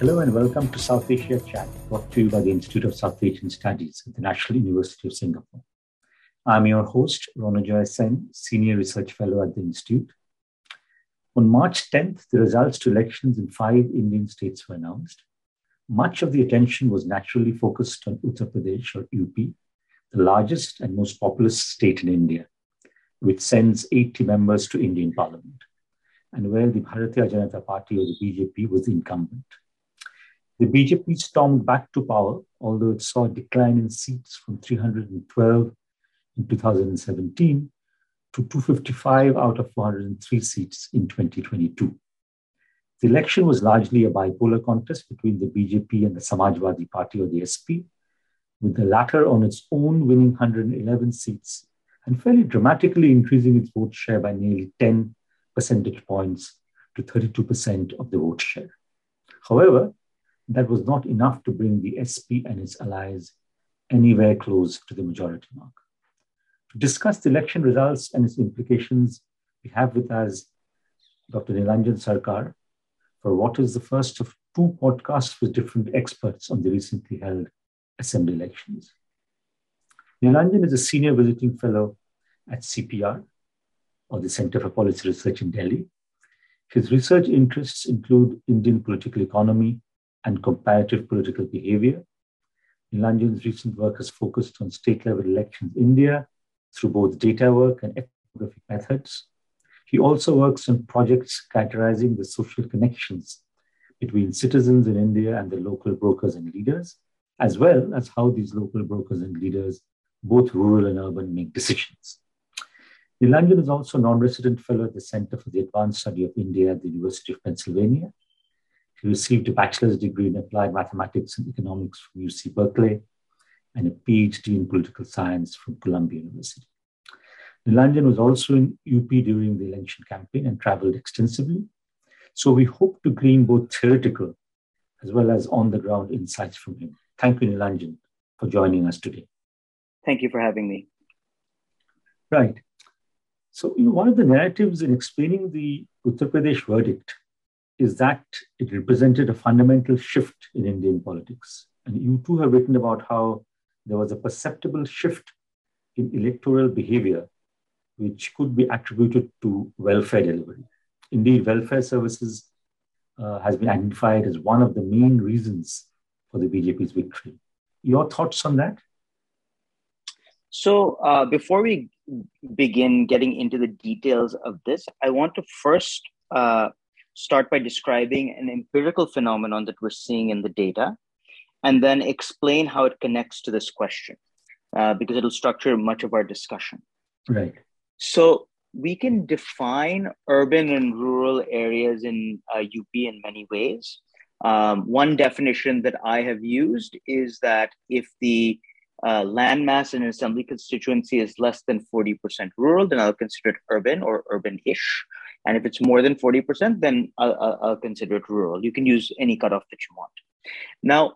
Hello and welcome to South Asia Chat, brought to you by the Institute of South Asian Studies at the National University of Singapore. I'm your host, Ronojoy Sen, Senior Research Fellow at the Institute. On March 10th, the results to elections in five Indian states were announced. Much of the attention was naturally focused on Uttar Pradesh or UP, the largest and most populous state in India, which sends 80 members to Indian Parliament, and where the Bharatiya Janata Party or the BJP was the incumbent. The BJP stormed back to power, although it saw a decline in seats from 312 in 2017 to 255 out of 403 seats in 2022. The election was largely a bipolar contest between the BJP and the Samajwadi Party or the SP, with the latter on its own winning 111 seats and fairly dramatically increasing its vote share by nearly 10 percentage points to 32% of the vote share. However, that was not enough to bring the SP and its allies anywhere close to the majority mark. To discuss the election results and its implications, we have with us Dr. Neelanjan Sircar for what is the first of two podcasts with different experts on the recently held assembly elections. Neelanjan is a senior visiting fellow at CPR, or the Center for Policy Research in Delhi. His research interests include Indian political economy, and comparative political behavior. Neelanjan's recent work has focused on state level elections in India through both data work and ethnographic methods. He also works on projects characterizing the social connections between citizens in India and the local brokers and leaders, as well as how these local brokers and leaders, both rural and urban, make decisions. Neelanjan is also a non resident fellow at the Center for the Advanced Study of India at the University of Pennsylvania he received a bachelor's degree in applied mathematics and economics from UC Berkeley and a PhD in political science from Columbia University. Neelanjan was also in UP during the election campaign and traveled extensively. So we hope to glean both theoretical as well as on the ground insights from him. Thank you, Neelanjan, for joining us today. Thank you for having me. Right. So, you know, one of the narratives in explaining the Uttar Pradesh verdict is that it represented a fundamental shift in Indian politics. And you too have written about how there was a perceptible shift in electoral behavior, which could be attributed to welfare delivery. Indeed, welfare services uh, has been identified as one of the main reasons for the BJP's victory. Your thoughts on that? So, uh, before we begin getting into the details of this, I want to first uh, start by describing an empirical phenomenon that we're seeing in the data, and then explain how it connects to this question, uh, because it'll structure much of our discussion. Right. So we can define urban and rural areas in uh, UP in many ways. Um, one definition that I have used is that if the uh, landmass in an assembly constituency is less than 40% rural, then I'll consider it urban or urban ish. And if it's more than 40%, then I'll, I'll, consider it rural. You can use any cutoff that you want. Now,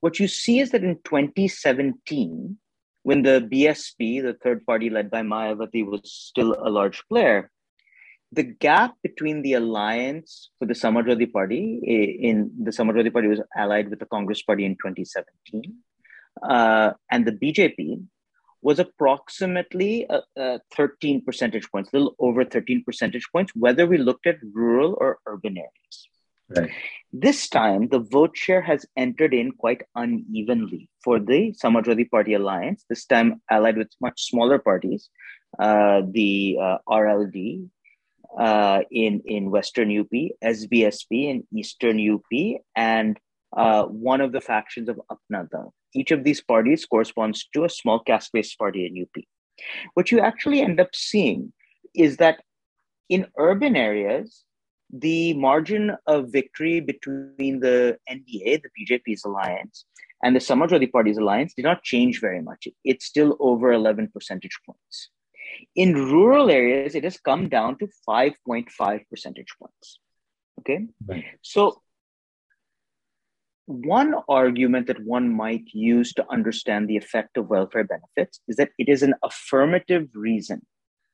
what you see is that in 2017, when the BSP, the third party led by Mayawati, was still a large player, the gap between the alliance for the Samajwadi Party, in the Samajwadi Party was allied with the Congress Party in 2017, uh, and the BJP was approximately uh, uh, 13 percentage points, a little over 13 percentage points, whether we looked at rural or urban areas. Right. This time, the vote share has entered in quite unevenly for the Samajwadi Party alliance, this time allied with much smaller parties, uh, the uh, RLD uh, in, in Western UP, SBSP in Eastern UP, and uh, one of the factions of Apna Dal. Each of these parties corresponds to a small caste-based party in UP. What you actually end up seeing is that in urban areas, the margin of victory between the NDA, the BJP's alliance, and the Samajwadi Party's alliance did not change very much. It's still over 11 percentage points. In rural areas, it has come down to 5.5 percentage points. Okay. Right. So one argument that one might use to understand the effect of welfare benefits is that it is an affirmative reason,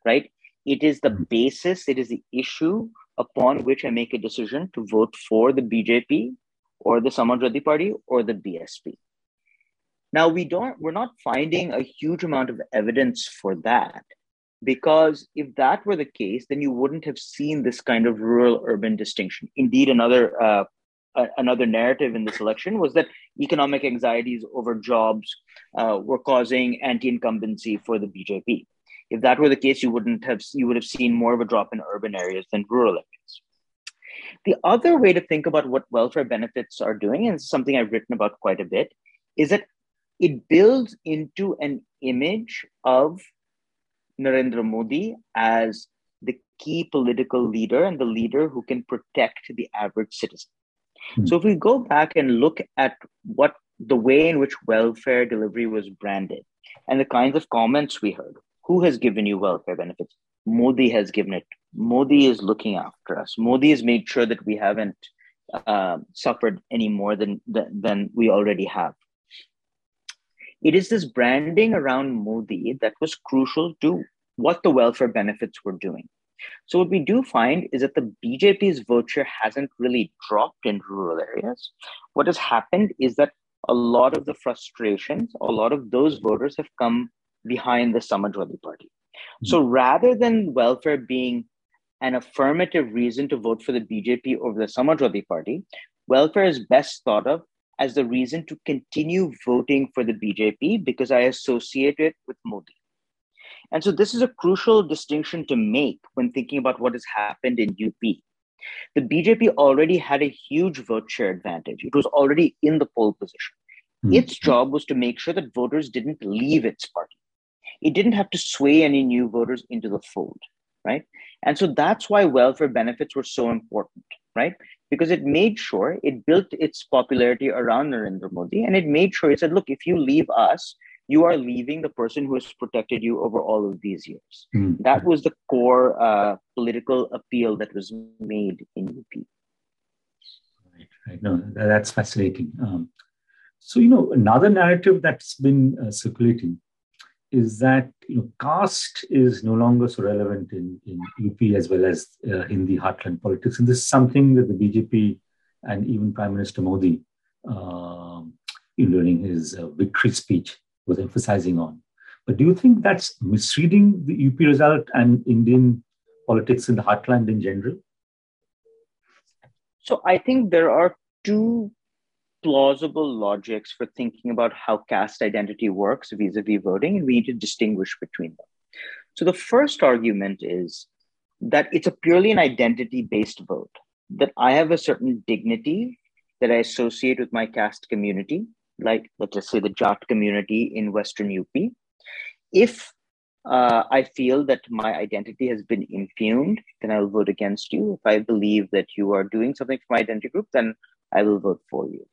right? It is the mm-hmm. basis, it is the issue upon which I make a decision to vote for the BJP or the Samajwadi Party or the BSP. Now we don't we're not finding a huge amount of evidence for that because if that were the case, then you wouldn't have seen this kind of rural urban distinction. Indeed, another uh, another narrative in this election was that economic anxieties over jobs uh, were causing anti-incumbency for the BJP. If that were the case, you wouldn't have you would have seen more of a drop in urban areas than rural areas. The other way to think about what welfare benefits are doing, and something I've written about quite a bit, is that it builds into an image of Narendra Modi as the key political leader and the leader who can protect the average citizen. So if we go back and look at what the way in which welfare delivery was branded and the kinds of comments we heard, who has given you welfare benefits? Modi has given it. Modi is looking after us. Modi has made sure that we haven't uh, suffered any more than, than, than we already have. It is this branding around Modi that was crucial to what the welfare benefits were doing. So what we do find is that the BJP's share hasn't really dropped in rural areas. What has happened is that a lot of the frustrations, a lot of those voters have come behind the Samajwadi Party. Mm-hmm. So rather than welfare being an affirmative reason to vote for the BJP over the Samajwadi Party, welfare is best thought of as the reason to continue voting for the BJP because I associate it with Modi. And so this is a crucial distinction to make when thinking about what has happened in UP. The BJP already had a huge vote share advantage. It was already in the pole position. Mm-hmm. Its job was to make sure that voters didn't leave its party. It didn't have to sway any new voters into the fold, right? And so that's why welfare benefits were so important, right? Because it made sure it built its popularity around Narendra Modi and it made sure it said, look, if you leave us, you are leaving the person who has protected you over all of these years. Mm. That was the core uh, political appeal that was made in UP. Right, right. No, that's fascinating. Um, so, you know, another narrative that's been uh, circulating is that you know caste is no longer so relevant in, in UP as well as uh, in the heartland politics, and this is something that the BJP and even Prime Minister Modi, uh, during his uh, victory speech, was emphasizing on. But do you think that's misreading the UP result and Indian politics in the heartland in general? So I think there are two plausible logics for thinking about how caste identity works vis-a-vis voting, and we need to distinguish between them. So the first argument is that it's a purely an identity-based vote. That I have a certain dignity that I associate with my caste community, like let's just say the Jat community in Western UP, if uh, I feel that my identity has been impugned, then I will vote against you. If I believe that you are doing something for my identity group, then I will vote for you.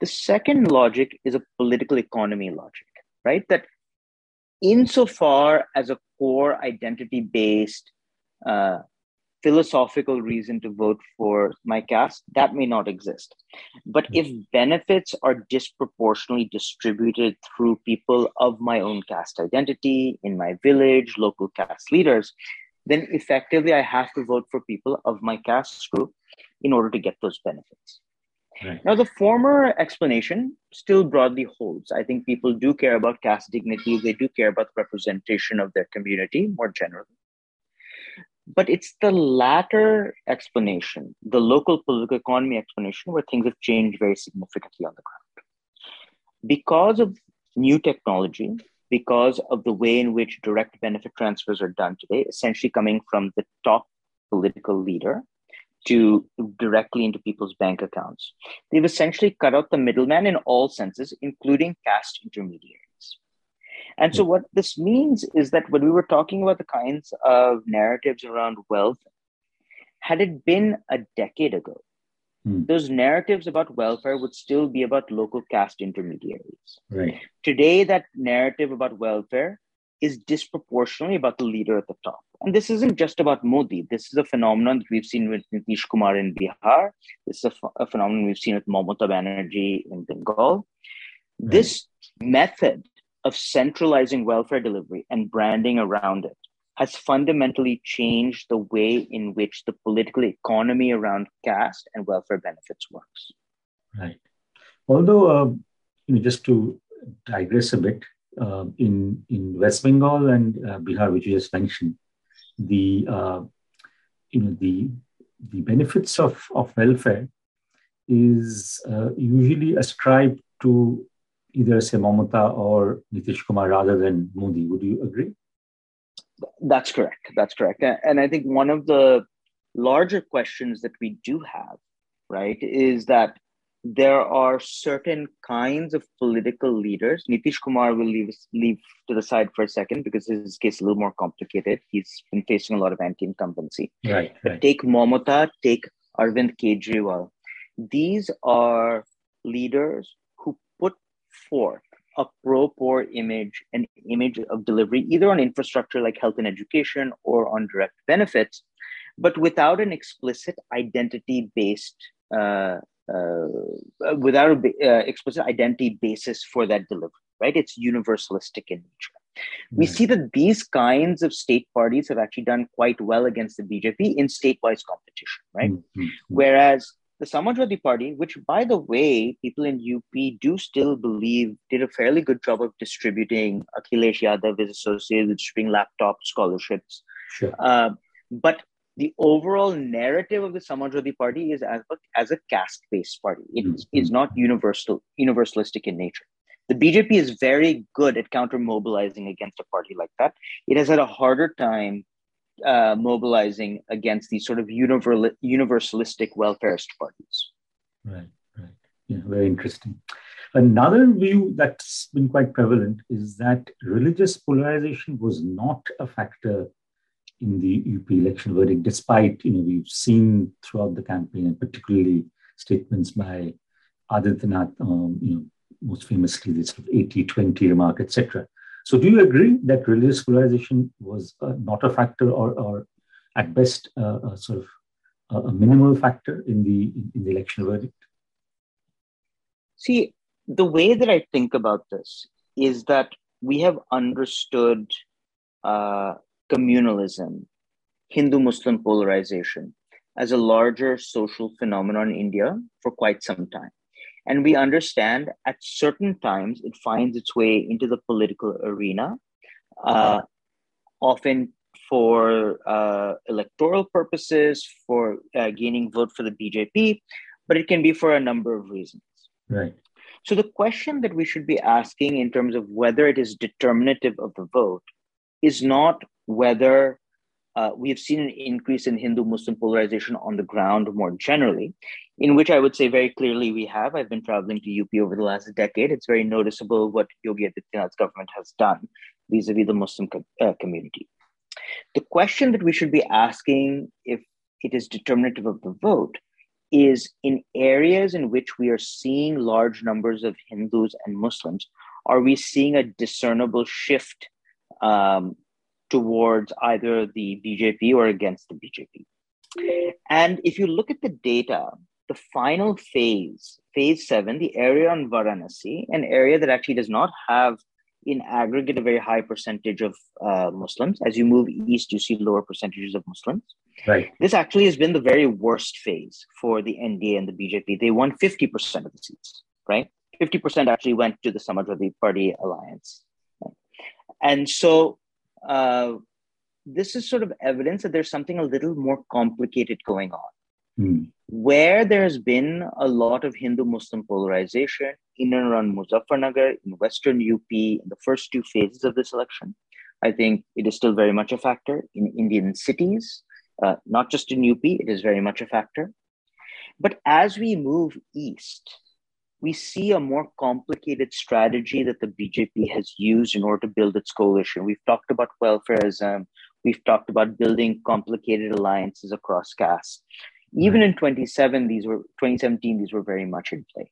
The second logic is a political economy logic, right? That insofar as a core identity based uh, philosophical reason to vote for my caste, that may not exist. But if benefits are disproportionately distributed through people of my own caste identity, in my village, local caste leaders, then effectively I have to vote for people of my caste group in order to get those benefits. Right. Now, the former explanation still broadly holds. I think people do care about caste dignity, they do care about the representation of their community more generally. But it's the latter explanation, the local political economy explanation, where things have changed very significantly on the ground. Because of new technology, because of the way in which direct benefit transfers are done today, essentially coming from the top political leader to directly into people's bank accounts. They've essentially cut out the middleman in all senses, including caste intermediaries. And so, what this means is that when we were talking about the kinds of narratives around wealth, had it been a decade ago, hmm. those narratives about welfare would still be about local caste intermediaries. Right. Today, that narrative about welfare is disproportionately about the leader at the top. And this isn't just about Modi. This is a phenomenon that we've seen with Nitish Kumar in Bihar. This is a, ph- a phenomenon we've seen with Mamata Banerjee in Bengal. Right. This method of centralizing welfare delivery and branding around it has fundamentally changed the way in which the political economy around caste and welfare benefits works. Right. Although, uh, just to digress a bit, uh, in in West Bengal and uh, Bihar, which you just mentioned, the uh, you know the the benefits of of welfare is uh, usually ascribed to either say Mamata or Nitish Kumar rather than Modi. Would you agree? That's correct. That's correct. And I think one of the larger questions that we do have, right, is that there are certain kinds of political leaders. Nitish Kumar will leave, leave to the side for a second because his case is a little more complicated. He's been facing a lot of anti-incumbency. Right. right. Take Mamata, take Arvind Kejriwal. These are leaders a pro-poor image, an image of delivery, either on infrastructure like health and education or on direct benefits, but without an explicit identity-based uh, uh, without an uh, explicit identity basis for that delivery, right? It's universalistic in nature. Right. We see that these kinds of state parties have actually done quite well against the BJP in state-wise competition, right? Mm-hmm. Whereas the Samajwadi Party, which by the way, people in UP do still believe did a fairly good job of distributing. Akhilesh Yadav is associated with distributing laptop scholarships. Sure. Uh, but the overall narrative of the Samajwadi Party is as a, as a caste-based party. It mm-hmm. is not universal, universalistic in nature. The BJP is very good at counter mobilizing against a party like that. It has had a harder time uh, mobilizing against these sort of universal, universalistic welfarist parties. Right, right. Yeah, very interesting. Another view that's been quite prevalent is that religious polarization was not a factor in the UP election verdict, despite, you know, we've seen throughout the campaign, and particularly statements by Adityanath, um, you know, most famously this sort of 80-20 remark, etc. So do you agree that religious polarization was uh, not a factor or, or at best uh, a sort of a, a minimal factor in the, in the election verdict? See, the way that I think about this is that we have understood uh, communalism, Hindu Muslim polarization, as a larger social phenomenon in India for quite some time. And we understand at certain times it finds its way into the political arena, uh, often for uh, electoral purposes, for uh, gaining vote for the BJP, but it can be for a number of reasons. Right. So the question that we should be asking in terms of whether it is determinative of the vote is not whether uh, we have seen an increase in Hindu Muslim polarization on the ground more generally, in which I would say very clearly we have. I've been traveling to UP over the last decade. It's very noticeable what Yogi Adityanath's government has done vis a vis the Muslim uh, community. The question that we should be asking, if it is determinative of the vote, is in areas in which we are seeing large numbers of Hindus and Muslims, are we seeing a discernible shift um, towards either the BJP or against the BJP. And if you look at the data, the final phase, phase seven, the area on Varanasi, an area that actually does not have in aggregate a very high percentage of uh, Muslims. As you move east, you see lower percentages of Muslims. Right. This actually has been the very worst phase for the NDA and the BJP. They won 50% of the seats, right? 50% actually went to the Samajwadi Party alliance. Right? And so uh, this is sort of evidence that there's something a little more complicated going on. Mm. Where there's been a lot of Hindu Muslim polarization in and around Muzaffarnagar, in Western UP, in the first two phases of this election, I think it is still very much a factor in Indian cities, uh, not just in UP, it is very much a factor. But as we move east, we see a more complicated strategy that the BJP has used in order to build its coalition. We've talked about welfareism. We've talked about building complicated alliances across castes. Even in 27, these were 2017, these were very much in play.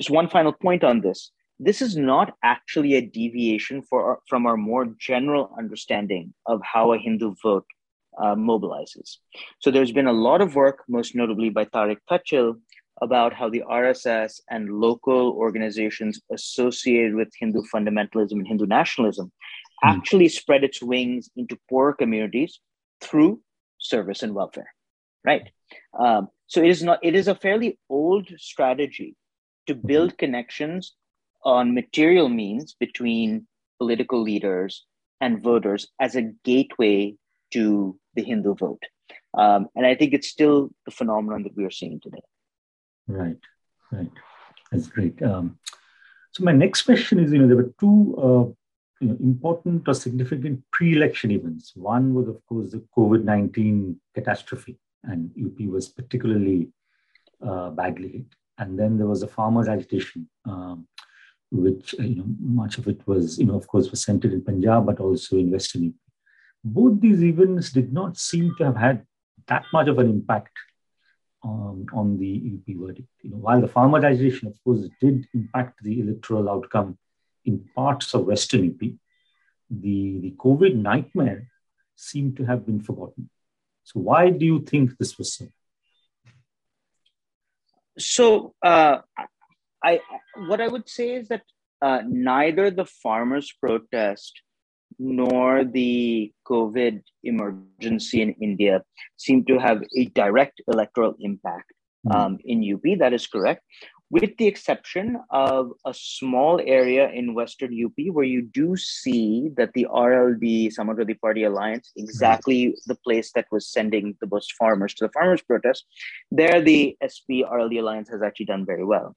Just one final point on this. This is not actually a deviation for from our more general understanding of how a Hindu vote uh, mobilizes. So there's been a lot of work, most notably by Tariq Thachil, about how the RSS and local organizations associated with Hindu fundamentalism and Hindu nationalism mm. actually spread its wings into poorer communities through service and welfare, right? Um, so it is not. It is a fairly old strategy to build connections on material means between political leaders and voters as a gateway to the Hindu vote. Um, and I think it's still the phenomenon that we are seeing today. Right, right. That's great. Um, so my next question is, you know, there were two uh, you know, important or significant pre-election events. One was, of course, the COVID-19 catastrophe, and UP was particularly uh, badly hit. And then there was a farmers' agitation, um, which uh, you know much of it was, you know, of course, was centered in Punjab, but also in Western UP. Both these events did not seem to have had that much of an impact on, on the UP verdict. You know, while the farmer agitation, of course, did impact the electoral outcome in parts of Western UP, the, the COVID nightmare seemed to have been forgotten. So, why do you think this was so? So, uh, I what I would say is that uh, neither the farmers' protest nor the COVID emergency in India seem to have a direct electoral impact hmm. um, in UP. That is correct, with the exception of a small area in Western UP where you do see that the RLD Samajwadi Party Alliance, exactly the place that was sending the most farmers to the farmers' protest, there the SP RLD Alliance has actually done very well.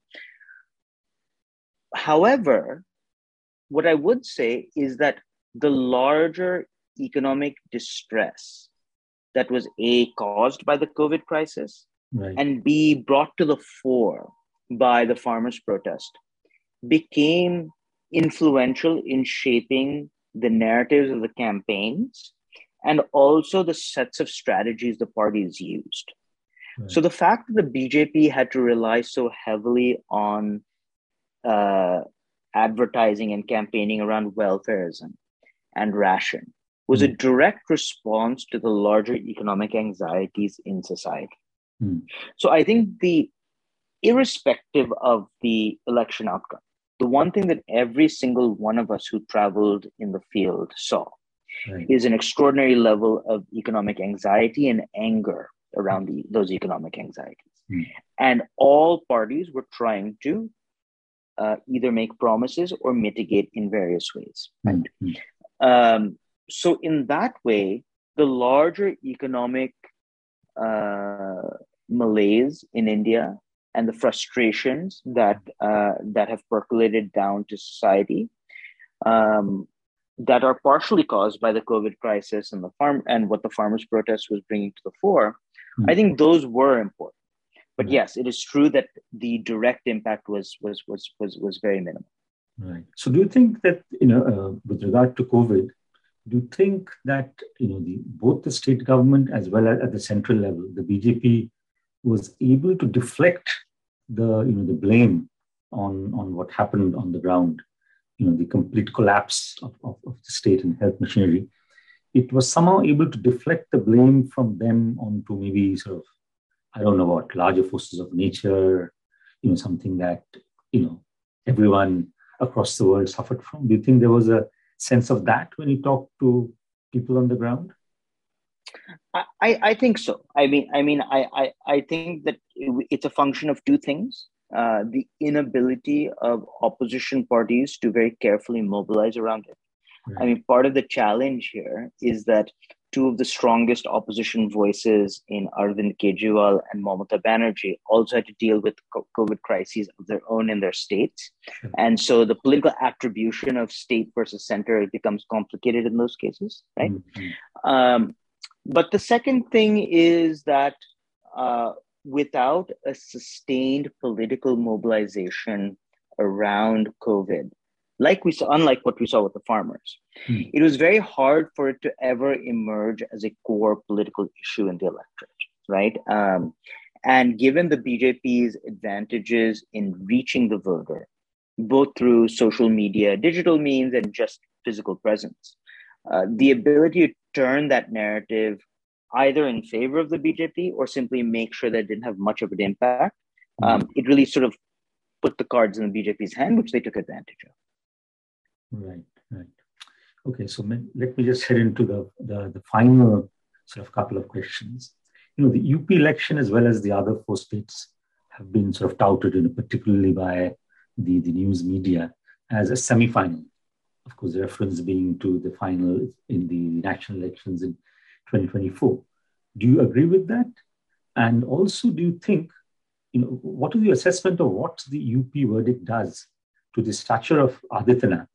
However, what I would say is that the larger economic distress that was A, caused by the COVID crisis, right. and B, brought to the fore by the farmers' protest, became influential in shaping the narratives of the campaigns and also the sets of strategies the parties used. Right. So the fact that the BJP had to rely so heavily on uh, advertising and campaigning around welfareism and ration was mm. a hmm. direct response to the larger economic anxieties in society. Mm. So I think the irrespective of the election outcome, the one thing that every single one of us who traveled in the field saw right. is an extraordinary level of economic anxiety and anger around the, those economic anxieties. Mm. And all parties were trying to uh, either make promises or mitigate in various ways. Right? Mm. Um, so, in that way, the larger economic uh, malaise in India and the frustrations that uh, that have percolated down to society um, that are partially caused by the COVID crisis and the farm and what the farmers' protest was bringing to the fore, mm-hmm. I think those were important. But hmm. yes, it is true that the direct impact was was was was was very minimal. Right. So, do you think that you know, uh, with regard to COVID, do you think that you know the both the state government as well as at the central level, the BJP was able to deflect the you know the blame on on what happened on the ground, you know, the complete collapse of, of, of the state and health machinery. It was somehow able to deflect the blame from them onto maybe sort of, I don't know what, larger forces of nature, you know, something that, you know, everyone across the world suffered from? Do you think there was a sense of that when you talk to people on the ground? I, I think so. I mean, I mean, I, I, I think that it's a function of two things: uh, the inability of opposition parties to very carefully mobilize around it. Right. I mean, part of the challenge here is that two of the strongest opposition voices in Arvind Kejriwal and Mamata Banerjee also had to deal with COVID crises of their own in their states. And so the political attribution of state versus center becomes complicated in those cases, right? Mm-hmm. Um, but the second thing is that uh, without a sustained political mobilization around COVID, like we saw, unlike what we saw with the farmers. Hmm. It was very hard for it to ever emerge as a core political issue in the electorate, right? Um, and given the BJP's advantages in reaching the voter, both through social media, digital means, and just physical presence, uh, the ability to turn that narrative either in favor of the BJP or simply make sure that it didn't have much of an impact, hmm. um, it really sort of put the cards in the BJP's hand, which they took advantage of. Right, right. Okay, so let me just head into the, the, the final sort of couple of questions. You know, the UP election as well as the other four states have been sort of touted, in, particularly by the, the news media, as a semi-final. Of course, the reference being to the final in the national elections in 2024. Do you agree with that? And also, do you think, you know, what is your assessment of what the UP verdict does to the stature of Adityanath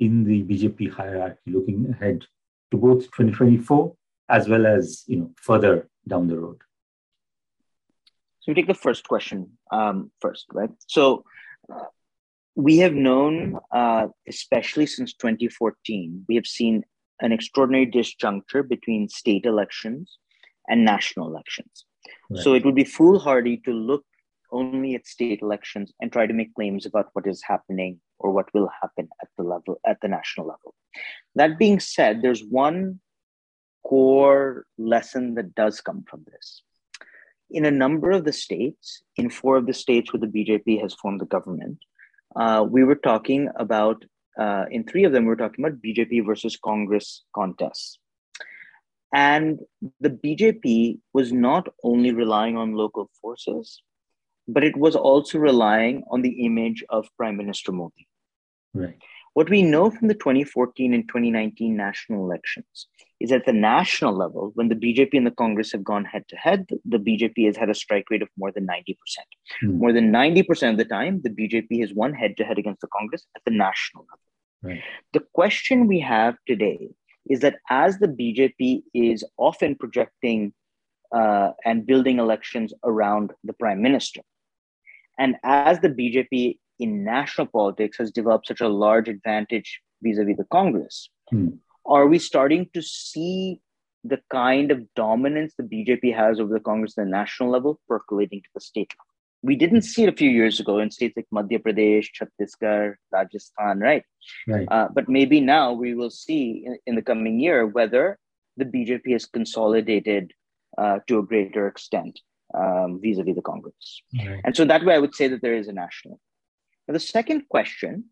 in the BJP hierarchy, looking ahead to both 2024 as well as you know further down the road? So we take the first question um, first, right? So uh, we have known, uh, especially since 2014, we have seen an extraordinary disjuncture between state elections and national elections. Right. So it would be foolhardy to look only at state elections and try to make claims about what is happening or what will happen at at the national level. That being said, there's one core lesson that does come from this. In a number of the states, in four of the states where the BJP has formed the government, uh, we were talking about, uh, in three of them, we were talking about BJP versus Congress contests. And the BJP was not only relying on local forces, but it was also relying on the image of Prime Minister Modi. Right. What we know from the 2014 and 2019 national elections is that at the national level, when the BJP and the Congress have gone head to head, the BJP has had a strike rate of more than 90%. Hmm. More than 90% of the time, the BJP has won head to head against the Congress at the national level. Right. The question we have today is that as the BJP is often projecting uh, and building elections around the prime minister, and as the BJP in national politics has developed such a large advantage vis-a-vis the Congress, hmm. are we starting to see the kind of dominance the BJP has over the Congress at the national level percolating to the state level? We didn't see it a few years ago in states like Madhya Pradesh, Chhattisgarh, Rajasthan, right? right. Uh, but maybe now we will see in, in, the coming year whether the BJP has consolidated uh, to a greater extent um, vis-a-vis the Congress. Right. And so that way I would say that there is a national. Now, the second question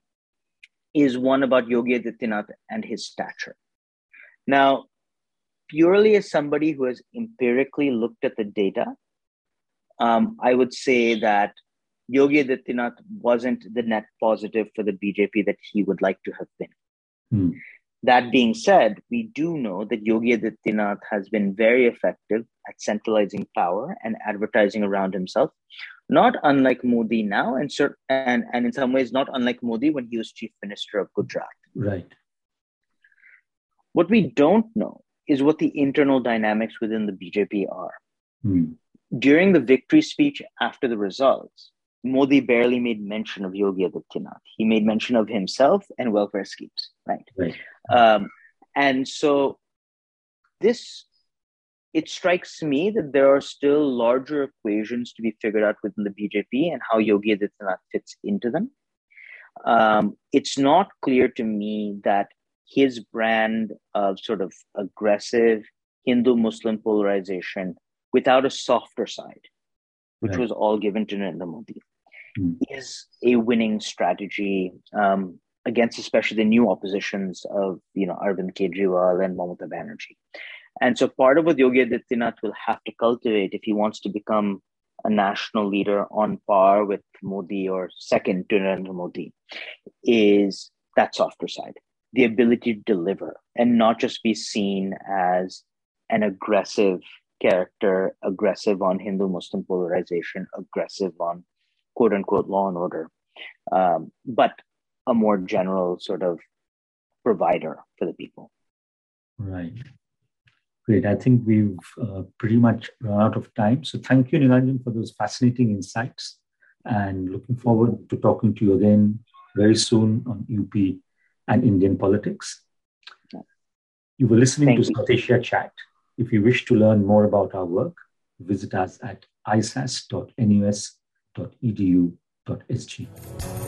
is one about Yogi Adityanath and his stature. Now, purely as somebody who has empirically looked at the data, um, I would say that Yogi Adityanath wasn't the net positive for the BJP that he would like to have been. Hmm. That being said, we do know that Yogi Adityanath has been very effective at centralizing power and advertising around himself, not unlike Modi now, and, and, and in some ways, not unlike Modi when he was chief minister of Gujarat. Right. What we don't know is what the internal dynamics within the BJP are. Hmm. During the victory speech after the results, Modi barely made mention of Yogi Adityanath. He made mention of himself and welfare schemes, right? Right. Um, and so this, it strikes me that there are still larger equations to be figured out within the BJP and how Yogi Adityanath fits into them. Um, it's not clear to me that his brand of sort of aggressive Hindu Muslim polarization without a softer side, which was all given to Narendra Modi, mm. is a winning strategy um, against especially the new oppositions of you know Arvind Kejriwal and Mamata Banerjee. And so part of what Yogi Adityanath will have to cultivate if he wants to become a national leader on par with Modi or second to Narendra Modi is that softer side, the ability to deliver and not just be seen as an aggressive character, aggressive on Hindu Muslim polarization, aggressive on quote unquote law and order, um, but a more general sort of provider for the people. Right. Great. I think we've uh, pretty much run out of time. So thank you, Neelanjan, for those fascinating insights and looking forward to talking to you again very soon on UP and Indian politics. You were listening thank to South Asia Chat. If you wish to learn more about our work, visit us at isas.nus.edu.sg.